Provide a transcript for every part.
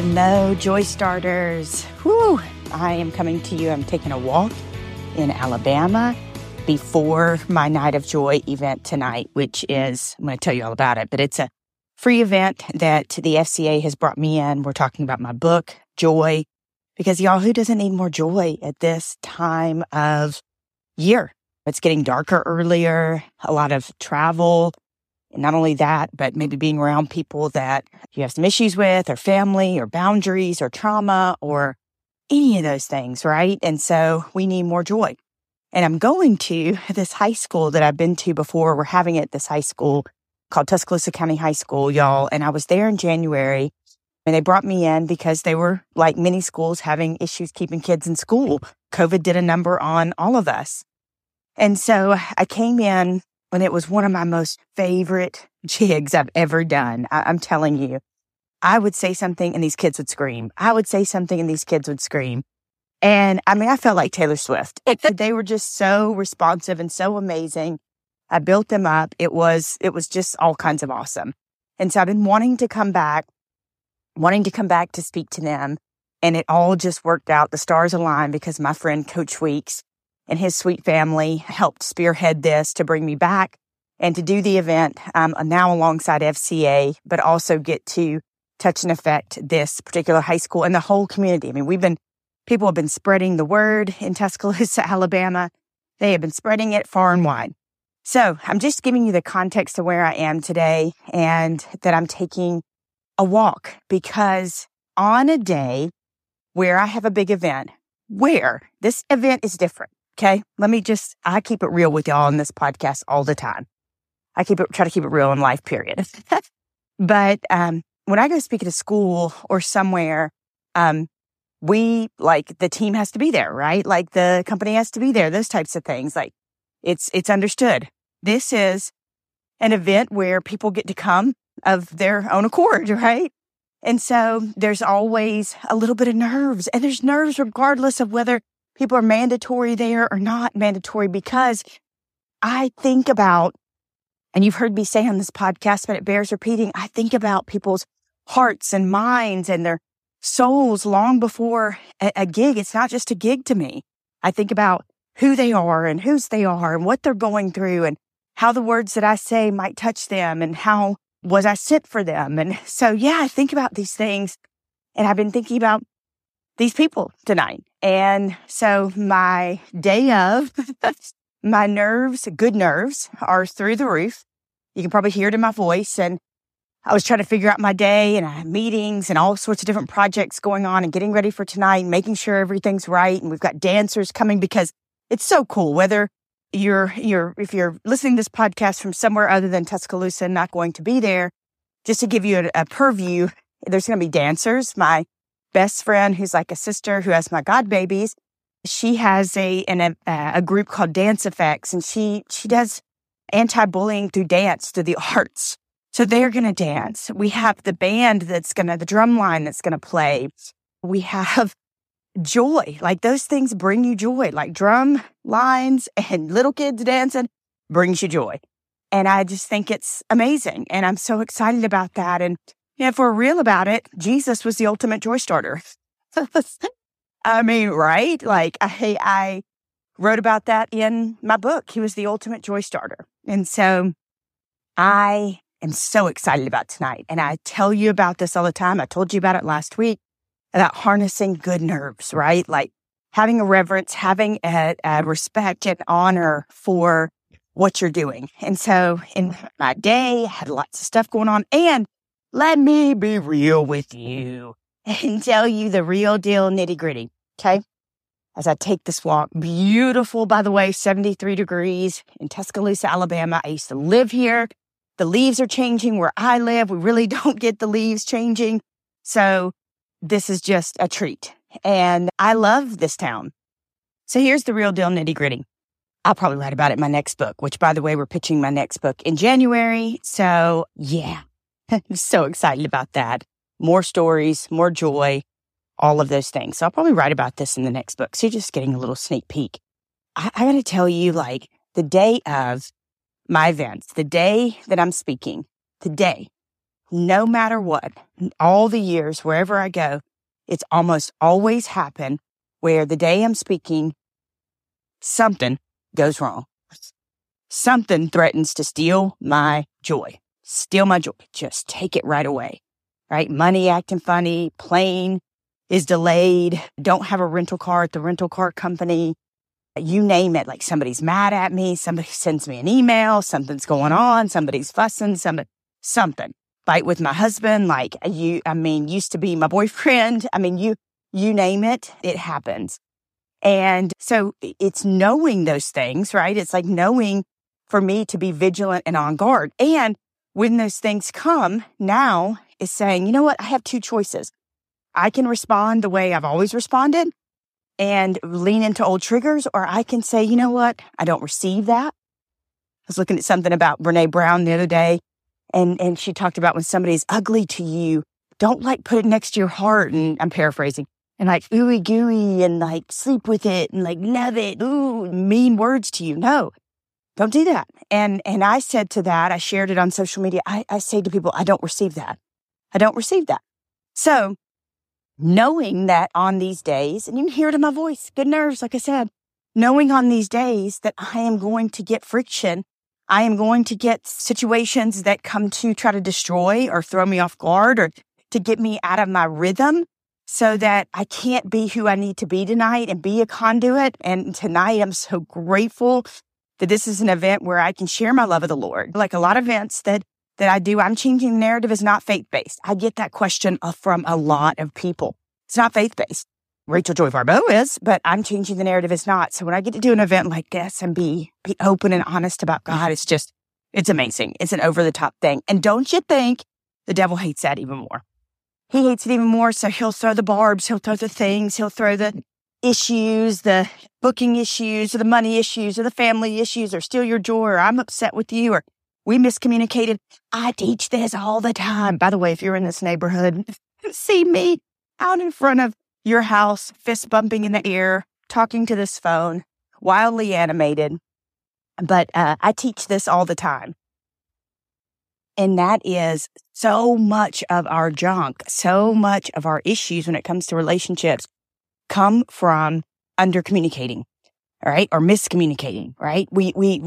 Hello, Joystarters. Whew. I am coming to you. I'm taking a walk in Alabama before my Night of Joy event tonight, which is, I'm going to tell you all about it, but it's a free event that the FCA has brought me in. We're talking about my book, Joy, because y'all, who doesn't need more joy at this time of year? It's getting darker earlier, a lot of travel, not only that, but maybe being around people that you have some issues with or family or boundaries or trauma or any of those things, right? And so we need more joy. And I'm going to this high school that I've been to before. We're having it this high school called Tuscaloosa County High School, y'all. And I was there in January and they brought me in because they were like many schools having issues keeping kids in school. COVID did a number on all of us. And so I came in when it was one of my most favorite jigs I've ever done. I- am telling you, I would say something and these kids would scream. I would say something and these kids would scream. And I mean, I felt like Taylor Swift. they were just so responsive and so amazing. I built them up. It was, it was just all kinds of awesome. And so I've been wanting to come back, wanting to come back to speak to them. And it all just worked out. The stars aligned because my friend Coach Weeks and his sweet family helped spearhead this to bring me back and to do the event um, now alongside FCA, but also get to touch and affect this particular high school and the whole community. I mean, we've been, people have been spreading the word in Tuscaloosa, Alabama. They have been spreading it far and wide. So I'm just giving you the context of where I am today and that I'm taking a walk because on a day where I have a big event, where this event is different. Okay. Let me just, I keep it real with y'all on this podcast all the time. I keep it, try to keep it real in life, period. but, um, when I go speak at a school or somewhere, um, we like the team has to be there, right? Like the company has to be there, those types of things. Like it's, it's understood. This is an event where people get to come of their own accord, right? And so there's always a little bit of nerves and there's nerves regardless of whether people are mandatory there or not mandatory because I think about, and you've heard me say on this podcast, but it bears repeating. I think about people's hearts and minds and their souls long before a, a gig. It's not just a gig to me. I think about who they are and whose they are and what they're going through and how the words that I say might touch them and how was I sent for them. And so, yeah, I think about these things and I've been thinking about these people tonight. And so my day of, my nerves, good nerves are through the roof. You can probably hear it in my voice. And I was trying to figure out my day and I had meetings and all sorts of different projects going on and getting ready for tonight and making sure everything's right. And we've got dancers coming because it's so cool. Whether you're, you're, if you're listening to this podcast from somewhere other than Tuscaloosa and not going to be there, just to give you a, a purview, there's going to be dancers. My best friend who's like a sister who has my god babies. She has a in um, a, a group called Dance Effects, and she she does anti-bullying through dance through the arts. So they're going to dance. We have the band that's going to the drum line that's going to play. We have joy. Like those things bring you joy. Like drum lines and little kids dancing brings you joy. And I just think it's amazing. And I'm so excited about that. And if we're real about it, Jesus was the ultimate joy starter. I mean, right? Like I, I wrote about that in my book. He was the ultimate joy starter. And so I am so excited about tonight. And I tell you about this all the time. I told you about it last week about harnessing good nerves, right? Like having a reverence, having a, a respect and honor for what you're doing. And so in my day, I had lots of stuff going on and let me be real with you and tell you the real deal nitty gritty. Okay. As I take this walk, beautiful, by the way, 73 degrees in Tuscaloosa, Alabama. I used to live here. The leaves are changing where I live. We really don't get the leaves changing. So this is just a treat. And I love this town. So here's the real deal nitty gritty. I'll probably write about it in my next book, which by the way, we're pitching my next book in January. So yeah, I'm so excited about that. More stories, more joy, all of those things. So I'll probably write about this in the next book. So you're just getting a little sneak peek. I, I got to tell you, like the day of my events, the day that I'm speaking, the day no matter what, all the years, wherever I go, it's almost always happened where the day I'm speaking, something goes wrong. Something threatens to steal my joy, steal my joy. Just take it right away, right? Money acting funny, plane is delayed, don't have a rental car at the rental car company. You name it, like somebody's mad at me, somebody sends me an email, something's going on, somebody's fussing, somebody, something. Fight with my husband, like you, I mean, used to be my boyfriend. I mean, you, you name it, it happens. And so it's knowing those things, right? It's like knowing for me to be vigilant and on guard. And when those things come, now is saying, you know what? I have two choices. I can respond the way I've always responded and lean into old triggers, or I can say, you know what? I don't receive that. I was looking at something about Brene Brown the other day, and, and she talked about when somebody's ugly to you, don't like put it next to your heart. And I'm paraphrasing and like ooey gooey and like sleep with it and like love it. Ooh, mean words to you. No, don't do that. And, and I said to that, I shared it on social media. I, I say to people, I don't receive that. I don't receive that. So knowing that on these days, and you can hear it in my voice, good nerves, like I said, knowing on these days that I am going to get friction. I am going to get situations that come to try to destroy or throw me off guard or to get me out of my rhythm so that I can't be who I need to be tonight and be a conduit. And tonight I'm so grateful that this is an event where I can share my love of the Lord. Like a lot of events that that I do, I'm changing the narrative is not faith based. I get that question from a lot of people. It's not faith based. Rachel Joy Baribeau is, but I'm changing the narrative is not. So when I get to do an event like this and be, be open and honest about mm-hmm. God, it's just, it's amazing. It's an over the top thing. And don't you think the devil hates that even more? He hates it even more. So he'll throw the barbs, he'll throw the things, he'll throw the issues, the booking issues, or the money issues, or the family issues, or steal your joy, or I'm upset with you, or we miscommunicated. I teach this all the time. By the way, if you're in this neighborhood, see me out in front of your house, fist bumping in the air, talking to this phone, wildly animated. But uh, I teach this all the time. And that is so much of our junk, so much of our issues when it comes to relationships come from under communicating all right, or miscommunicating, right? We, we,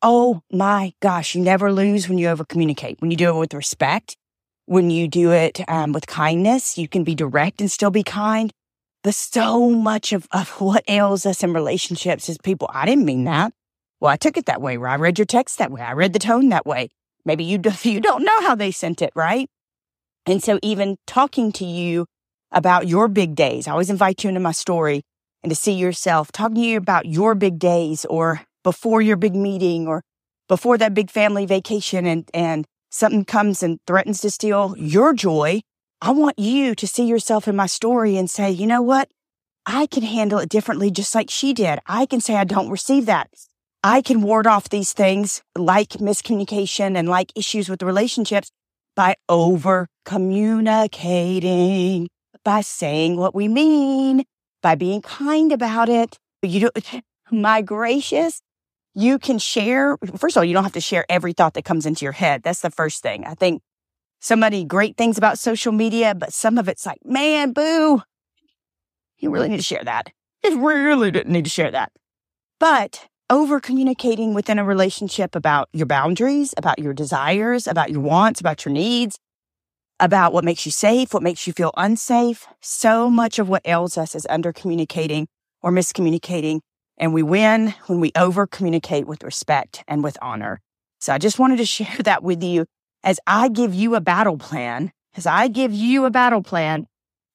oh my gosh, you never lose when you over communicate. When you do it with respect, when you do it um, with kindness, you can be direct and still be kind. But so much of, of what ails us in relationships is people, I didn't mean that. Well, I took it that way, or I read your text that way. I read the tone that way. Maybe you, you don't know how they sent it, right? And so even talking to you about your big days, I always invite you into my story and to see yourself, talking to you about your big days or before your big meeting or before that big family vacation and, and something comes and threatens to steal your joy. I want you to see yourself in my story and say, you know what? I can handle it differently, just like she did. I can say I don't receive that. I can ward off these things like miscommunication and like issues with the relationships by over communicating, by saying what we mean, by being kind about it. You do, my gracious, you can share. First of all, you don't have to share every thought that comes into your head. That's the first thing. I think so many great things about social media, but some of it's like, man, boo, you really need to share that. You really didn't need to share that. But over communicating within a relationship about your boundaries, about your desires, about your wants, about your needs, about what makes you safe, what makes you feel unsafe. So much of what ails us is under communicating or miscommunicating. And we win when we over communicate with respect and with honor. So I just wanted to share that with you as I give you a battle plan, as I give you a battle plan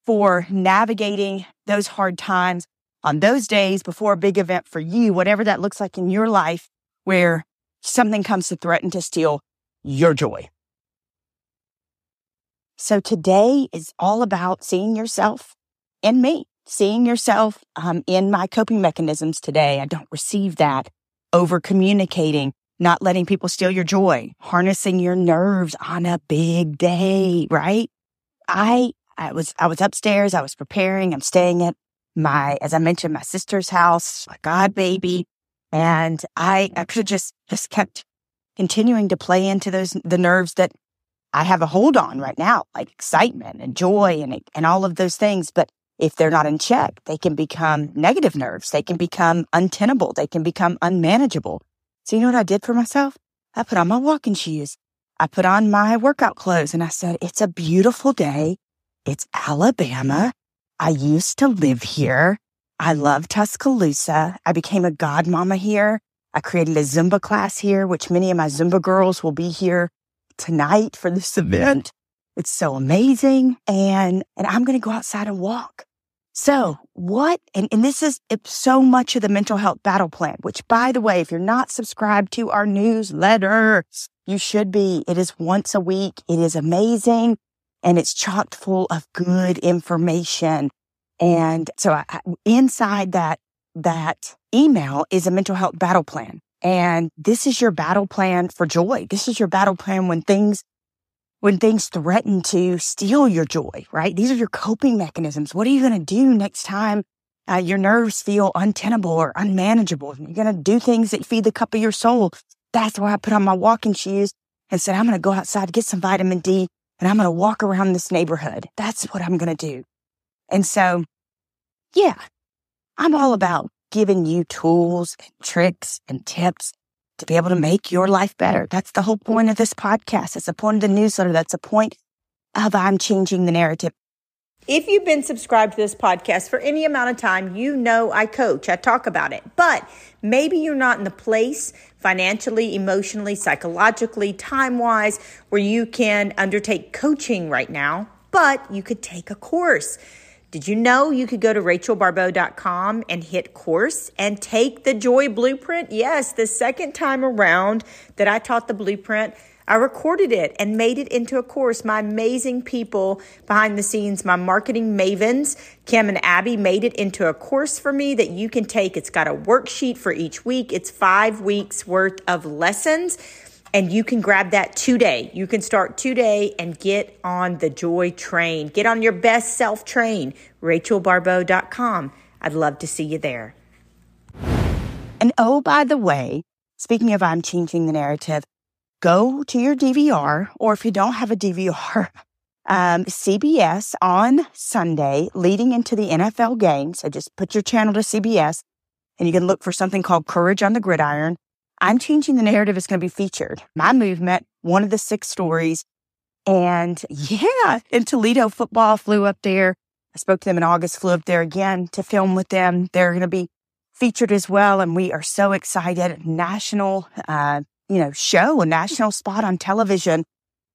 for navigating those hard times on those days before a big event for you, whatever that looks like in your life, where something comes to threaten to steal your joy. So today is all about seeing yourself in me, seeing yourself um, in my coping mechanisms today. I don't receive that over communicating, not letting people steal your joy, harnessing your nerves on a big day, right? I, I was, I was upstairs. I was preparing. I'm staying at my, as I mentioned, my sister's house, my god baby. And I, I could have just, just kept continuing to play into those, the nerves that I have a hold on right now, like excitement and joy and, and all of those things. But if they're not in check, they can become negative nerves. They can become untenable. They can become unmanageable. So you know what I did for myself? I put on my walking shoes. I put on my workout clothes and I said, it's a beautiful day. It's Alabama. I used to live here. I love Tuscaloosa. I became a godmama here. I created a Zumba class here, which many of my Zumba girls will be here tonight for this mm-hmm. event. It's so amazing. And, and I'm going to go outside and walk. So what, and, and this is so much of the mental health battle plan, which by the way, if you're not subscribed to our newsletter, you should be. It is once a week. It is amazing and it's chocked full of good information. And so I, inside that, that email is a mental health battle plan. And this is your battle plan for joy. This is your battle plan when things when things threaten to steal your joy, right? These are your coping mechanisms. What are you going to do next time uh, your nerves feel untenable or unmanageable? You're going to do things that feed the cup of your soul. That's why I put on my walking shoes and said, I'm going to go outside, get some vitamin D, and I'm going to walk around this neighborhood. That's what I'm going to do. And so, yeah, I'm all about giving you tools and tricks and tips to be able to make your life better. That's the whole point of this podcast. It's the point of the newsletter. That's the point of I'm changing the narrative. If you've been subscribed to this podcast for any amount of time, you know I coach, I talk about it. But maybe you're not in the place financially, emotionally, psychologically, time wise, where you can undertake coaching right now, but you could take a course. Did you know you could go to rachelbaribeau.com and hit course and take the Joy Blueprint? Yes, the second time around that I taught the blueprint, I recorded it and made it into a course. My amazing people behind the scenes, my marketing mavens, Kim and Abby, made it into a course for me that you can take. It's got a worksheet for each week, it's five weeks worth of lessons and you can grab that today. You can start today and get on the joy train. Get on your best self train, rachelbaribeau.com. I'd love to see you there. And oh, by the way, speaking of I'm changing the narrative, go to your DVR, or if you don't have a DVR, um, CBS on Sunday leading into the NFL game. So just put your channel to CBS and you can look for something called Courage on the Gridiron. I'm changing the narrative is going to be featured. My movement, one of the six stories. And yeah, in Toledo football flew up there. I spoke to them in August, flew up there again to film with them. They're going to be featured as well. And we are so excited. National, uh, you know, show, a national spot on television.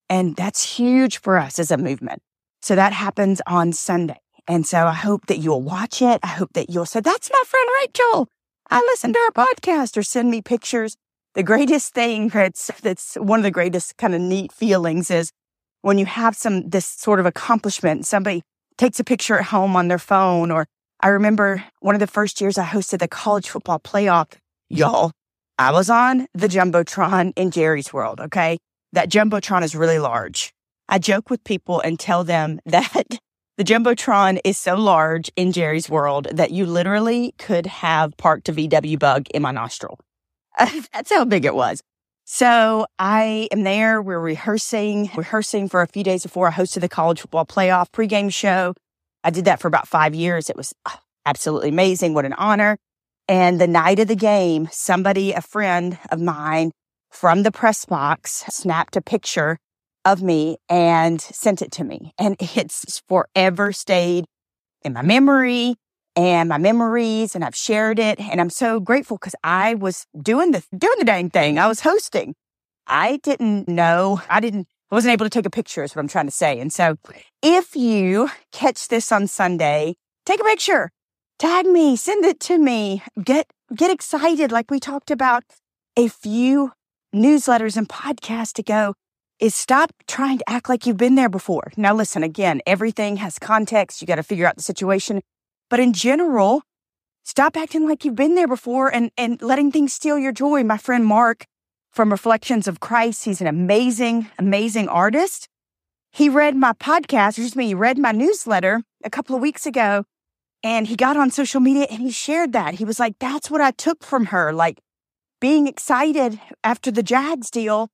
And that's huge for us as a movement. So that happens on Sunday. And so I hope that you'll watch it. I hope that you'll say, that's my friend Rachel. I listen to our podcast or send me pictures. The greatest thing that's, that's one of the greatest kind of neat feelings is when you have some, this sort of accomplishment, somebody takes a picture at home on their phone. Or I remember one of the first years I hosted the college football playoff, y'all, I was on the Jumbotron in Jerry's world. Okay. That Jumbotron is really large. I joke with people and tell them that the Jumbotron is so large in Jerry's world that you literally could have parked a VW bug in my nostril. That's how big it was. So I am there. We're rehearsing, rehearsing for a few days before I hosted the college football playoff pregame show. I did that for about five years. It was ah, absolutely amazing. What an honor. And the night of the game, somebody, a friend of mine from the press box snapped a picture of me and sent it to me. And it's forever stayed in my memory and my memories and I've shared it. And I'm so grateful because I was doing the, doing the dang thing. I was hosting. I didn't know, I didn't, I wasn't able to take a picture is what I'm trying to say. And so if you catch this on Sunday, take a picture, tag me, send it to me, get, get excited. Like we talked about a few newsletters and podcasts ago is stop trying to act like you've been there before. Now, listen, again, everything has context. You got to figure out the situation. But in general, stop acting like you've been there before and, and letting things steal your joy. My friend Mark from Reflections of Christ, he's an amazing, amazing artist. He read my podcast, excuse me, he read my newsletter a couple of weeks ago and he got on social media and he shared that. He was like, that's what I took from her. Like being excited after the Jags deal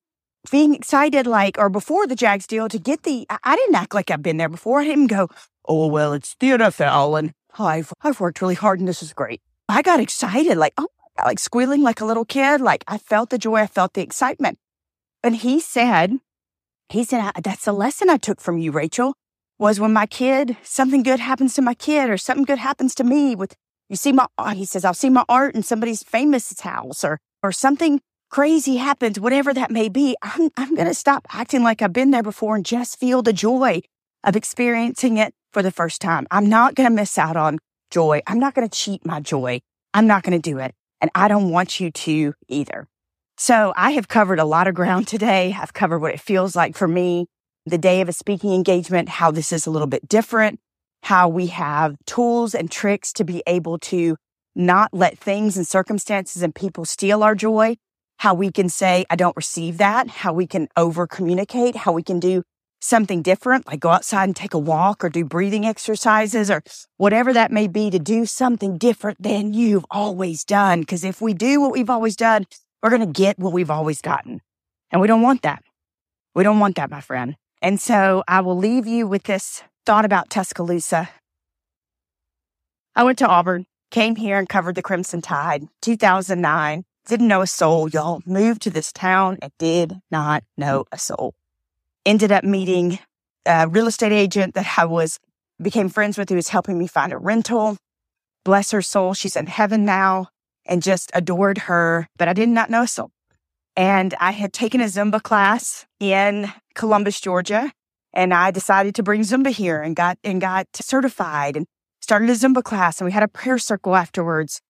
being excited, like, or before the Jags deal to get the, I, I didn't act like I've been there before. I didn't go, oh, well, it's the NFL and oh, I've, I've worked really hard and this is great. I got excited, like, oh, like squealing like a little kid. Like I felt the joy. I felt the excitement. And he said, he said, that's the lesson I took from you, Rachel, was when my kid, something good happens to my kid or something good happens to me with, you see my, uh, he says, I'll see my art in somebody's famous house or, or something crazy happens, whatever that may be. I'm, I'm going to stop acting like I've been there before and just feel the joy of experiencing it for the first time. I'm not going to miss out on joy. I'm not going to cheat my joy. I'm not going to do it. And I don't want you to either. So I have covered a lot of ground today. I've covered what it feels like for me, the day of a speaking engagement, how this is a little bit different, how we have tools and tricks to be able to not let things and circumstances and people steal our joy, how we can say, I don't receive that, how we can over communicate, how we can do something different, like go outside and take a walk or do breathing exercises or whatever that may be to do something different than you've always done. Because if we do what we've always done, we're going to get what we've always gotten. And we don't want that. We don't want that, my friend. And so I will leave you with this thought about Tuscaloosa. I went to Auburn, came here and covered the Crimson Tide, 2009. Didn't know a soul, y'all. Moved to this town and did not know a soul ended up meeting a real estate agent that I was became friends with who was helping me find a rental. Bless her soul. She's in heaven now and just adored her, but I did not know a soul. And I had taken a Zumba class in Columbus, Georgia, and I decided to bring Zumba here and got and got certified and started a Zumba class and we had a prayer circle afterwards.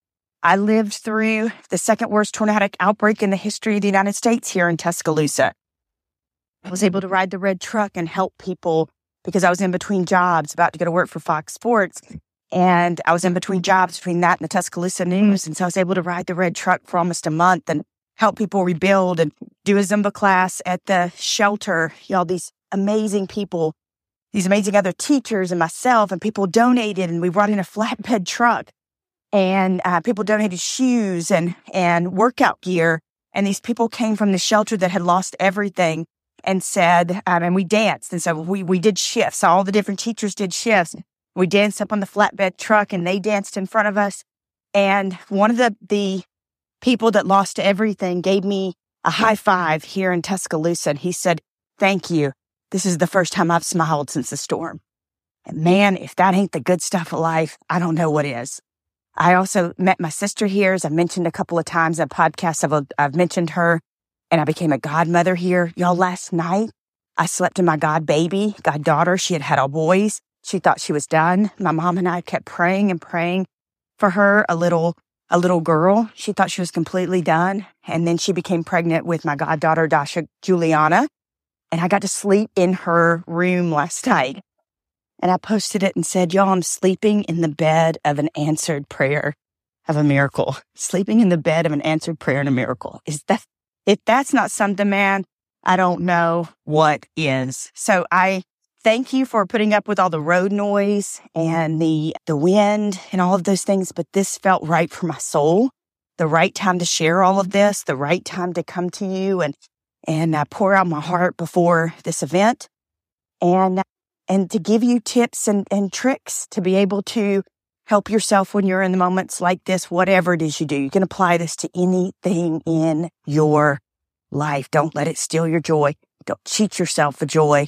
I lived through the second worst tornadic outbreak in the history of the United States here in Tuscaloosa. I was able to ride the red truck and help people because I was in between jobs, about to go to work for Fox Sports. And I was in between jobs between that and the Tuscaloosa News. And so I was able to ride the red truck for almost a month and help people rebuild and do a Zumba class at the shelter. Y'all, these amazing people, these amazing other teachers and myself and people donated and we brought in a flatbed truck and uh, people donated shoes and, and workout gear. And these people came from the shelter that had lost everything and said, um, and we danced. And so we, we did shifts. All the different teachers did shifts. We danced up on the flatbed truck and they danced in front of us. And one of the, the people that lost everything gave me a high five here in Tuscaloosa. And he said, thank you. This is the first time I've smiled since the storm. And man, if that ain't the good stuff of life, I don't know what is. I also met my sister here, as I've mentioned a couple of times in podcasts. I've, I've mentioned her and I became a godmother here. Y'all, last night I slept in my god baby, god daughter. She had had all boys. She thought she was done. My mom and I kept praying and praying for her, a little, a little girl. She thought she was completely done. And then she became pregnant with my goddaughter, Dasha Juliana. And I got to sleep in her room last night. And I posted it and said, y'all, I'm sleeping in the bed of an answered prayer of a miracle. Sleeping in the bed of an answered prayer and a miracle. Is that if that's not something, man, I don't know what is. So I thank you for putting up with all the road noise and the, the wind and all of those things. But this felt right for my soul. The right time to share all of this, the right time to come to you and, and I pour out my heart before this event and, and to give you tips and, and tricks to be able to help yourself when you're in the moments like this, whatever it is you do. You can apply this to anything in your life. Don't let it steal your joy. Don't cheat yourself of joy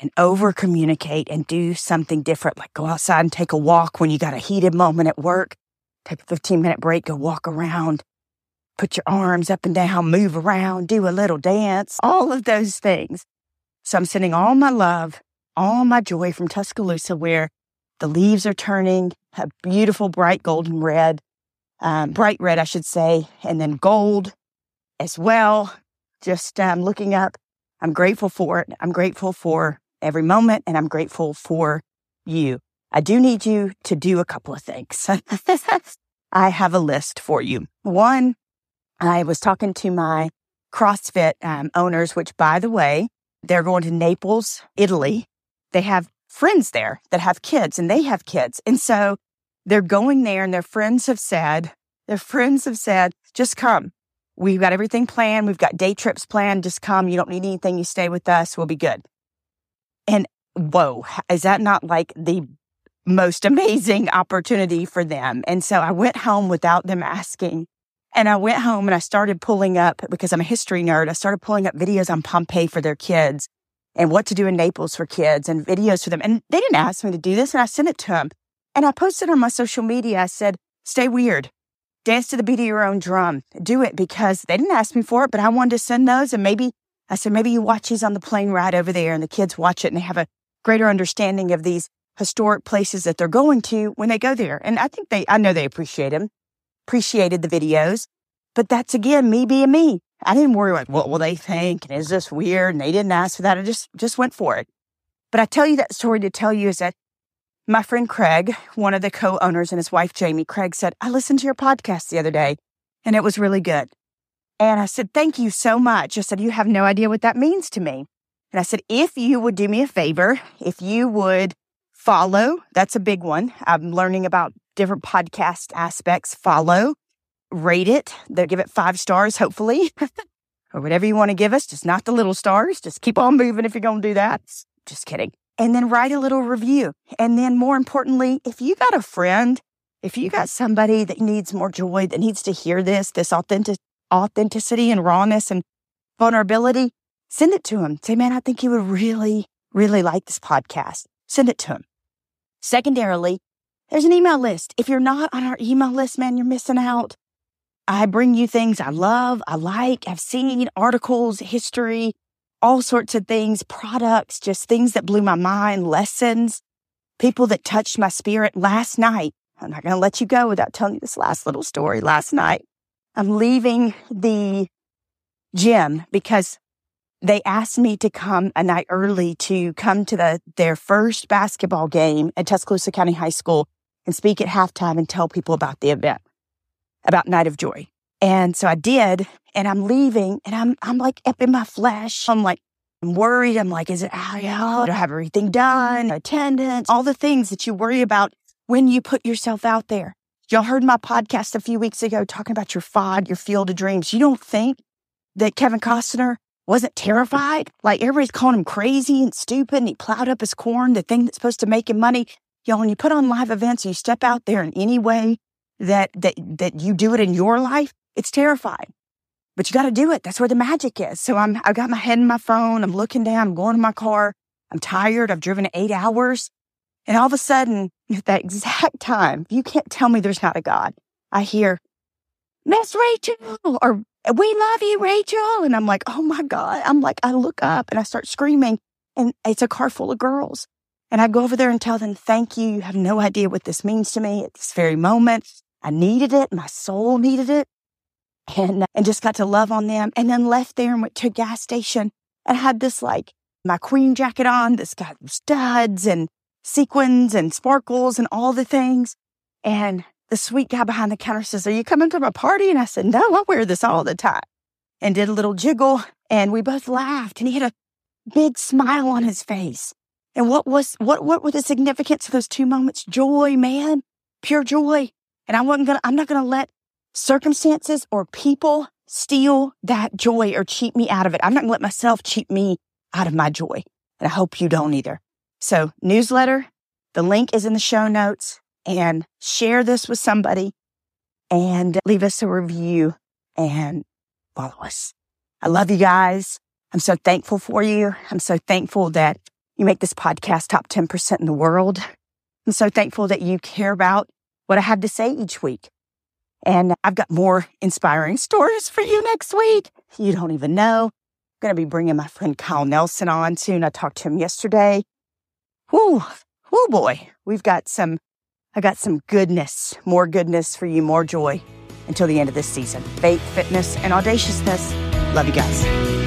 and over communicate and do something different. Like go outside and take a walk when you got a heated moment at work. Take a 15 minute break, go walk around, put your arms up and down, move around, do a little dance, all of those things. So I'm sending all my love, all my joy from Tuscaloosa where the leaves are turning a beautiful, bright golden red, um, bright red, I should say, and then gold as well. Just um, looking up, I'm grateful for it. I'm grateful for every moment, and I'm grateful for you. I do need you to do a couple of things. I have a list for you. One, I was talking to my CrossFit um, owners, which, by the way, they're going to Naples, Italy. They have friends there that have kids and they have kids. And so they're going there and their friends have said, their friends have said, just come. We've got everything planned. We've got day trips planned. Just come. You don't need anything. You stay with us. We'll be good. And whoa, is that not like the most amazing opportunity for them? And so I went home without them asking. And I went home and I started pulling up because I'm a history nerd. I started pulling up videos on Pompeii for their kids and what to do in Naples for kids and videos for them. And they didn't ask me to do this. And I sent it to them. And I posted on my social media. I said, stay weird. Dance to the beat of your own drum. Do it because they didn't ask me for it, but I wanted to send those. And maybe I said, maybe you watch these on the plane ride over there and the kids watch it and they have a greater understanding of these historic places that they're going to when they go there. And I think they, I know they appreciate them, appreciated the videos, but that's again, me being me. I didn't worry like, what will they think? And is this weird? And they didn't ask for that. I just, just went for it. But I tell you that story to tell you is that my friend Craig, one of the co-owners and his wife, Jamie, Craig said, I listened to your podcast the other day and it was really good. And I said, thank you so much. I said, you have no idea what that means to me. And I said, if you would do me a favor, if you would follow, that's a big one. I'm learning about different podcast aspects. Follow, rate it. They'll give it five stars, hopefully, or whatever you want to give us. Just not the little stars. Just keep on moving if you're going to do that. Just kidding. And then write a little review. And then more importantly, if you got a friend, if you got somebody that needs more joy, that needs to hear this, this authentic, authenticity and rawness and vulnerability, send it to him. Say, man, I think he would really, really like this podcast. Send it to him. Secondarily, there's an email list. If you're not on our email list, man, you're missing out. I bring you things I love, I like, I've seen articles, history, all sorts of things, products, just things that blew my mind, lessons, people that touched my spirit last night. I'm not going to let you go without telling you this last little story. Last night, I'm leaving the gym because they asked me to come a night early to come to the, their first basketball game at Tuscaloosa County High School and speak at halftime and tell people about the event, about Night of Joy. And so I did, and I'm leaving, and I'm I'm like up in my flesh. I'm like, I'm worried. I'm like, is it oh, Do I have everything done? Mm-hmm. Attendance, all the things that you worry about when you put yourself out there. Y'all heard my podcast a few weeks ago talking about your FOD, your field of dreams. You don't think that Kevin Costner wasn't terrified? Like everybody's calling him crazy and stupid and he plowed up his corn, the thing that's supposed to make him money. Y'all, when you put on live events, and you step out there in any way that, that, that you do it in your life, it's terrifying. But you got to do it. That's where the magic is. So I'm, I got my head in my phone. I'm looking down. I'm going to my car. I'm tired. I've driven eight hours. And all of a sudden, at that exact time, you can't tell me there's not a God. I hear, Miss Rachel, or we love you, Rachel. And I'm like, oh my God. I'm like, I look up and I start screaming and it's a car full of girls. And I go over there and tell them, thank you. You have no idea what this means to me at this very moment. I needed it. My soul needed it. And, uh, and just got to love on them and then left there and went to a gas station and had this like my queen jacket on. This got studs and sequins and sparkles and all the things. And the sweet guy behind the counter says, Are you coming to my party? And I said, No, I wear this all the time. And did a little jiggle. And we both laughed. And he had a big smile on his face. And what was, what, what were the significance of those two moments? Joy, man, pure joy. And I wasn't gonna, I'm not gonna let circumstances or people steal that joy or cheat me out of it. I'm not gonna let myself cheat me out of my joy. And I hope you don't either. So, newsletter, the link is in the show notes and share this with somebody and leave us a review and follow us. I love you guys. I'm so thankful for you. I'm so thankful that you make this podcast top 10% in the world. I'm so thankful that you care about what I have to say each week. And I've got more inspiring stories for you next week. You don't even know. I'm going to be bringing my friend Kyle Nelson on soon. I talked to him yesterday. Whoo, whoo boy. We've got some, I got some goodness, more goodness for you, more joy until the end of this season. Faith, fitness, and audaciousness. Love you guys.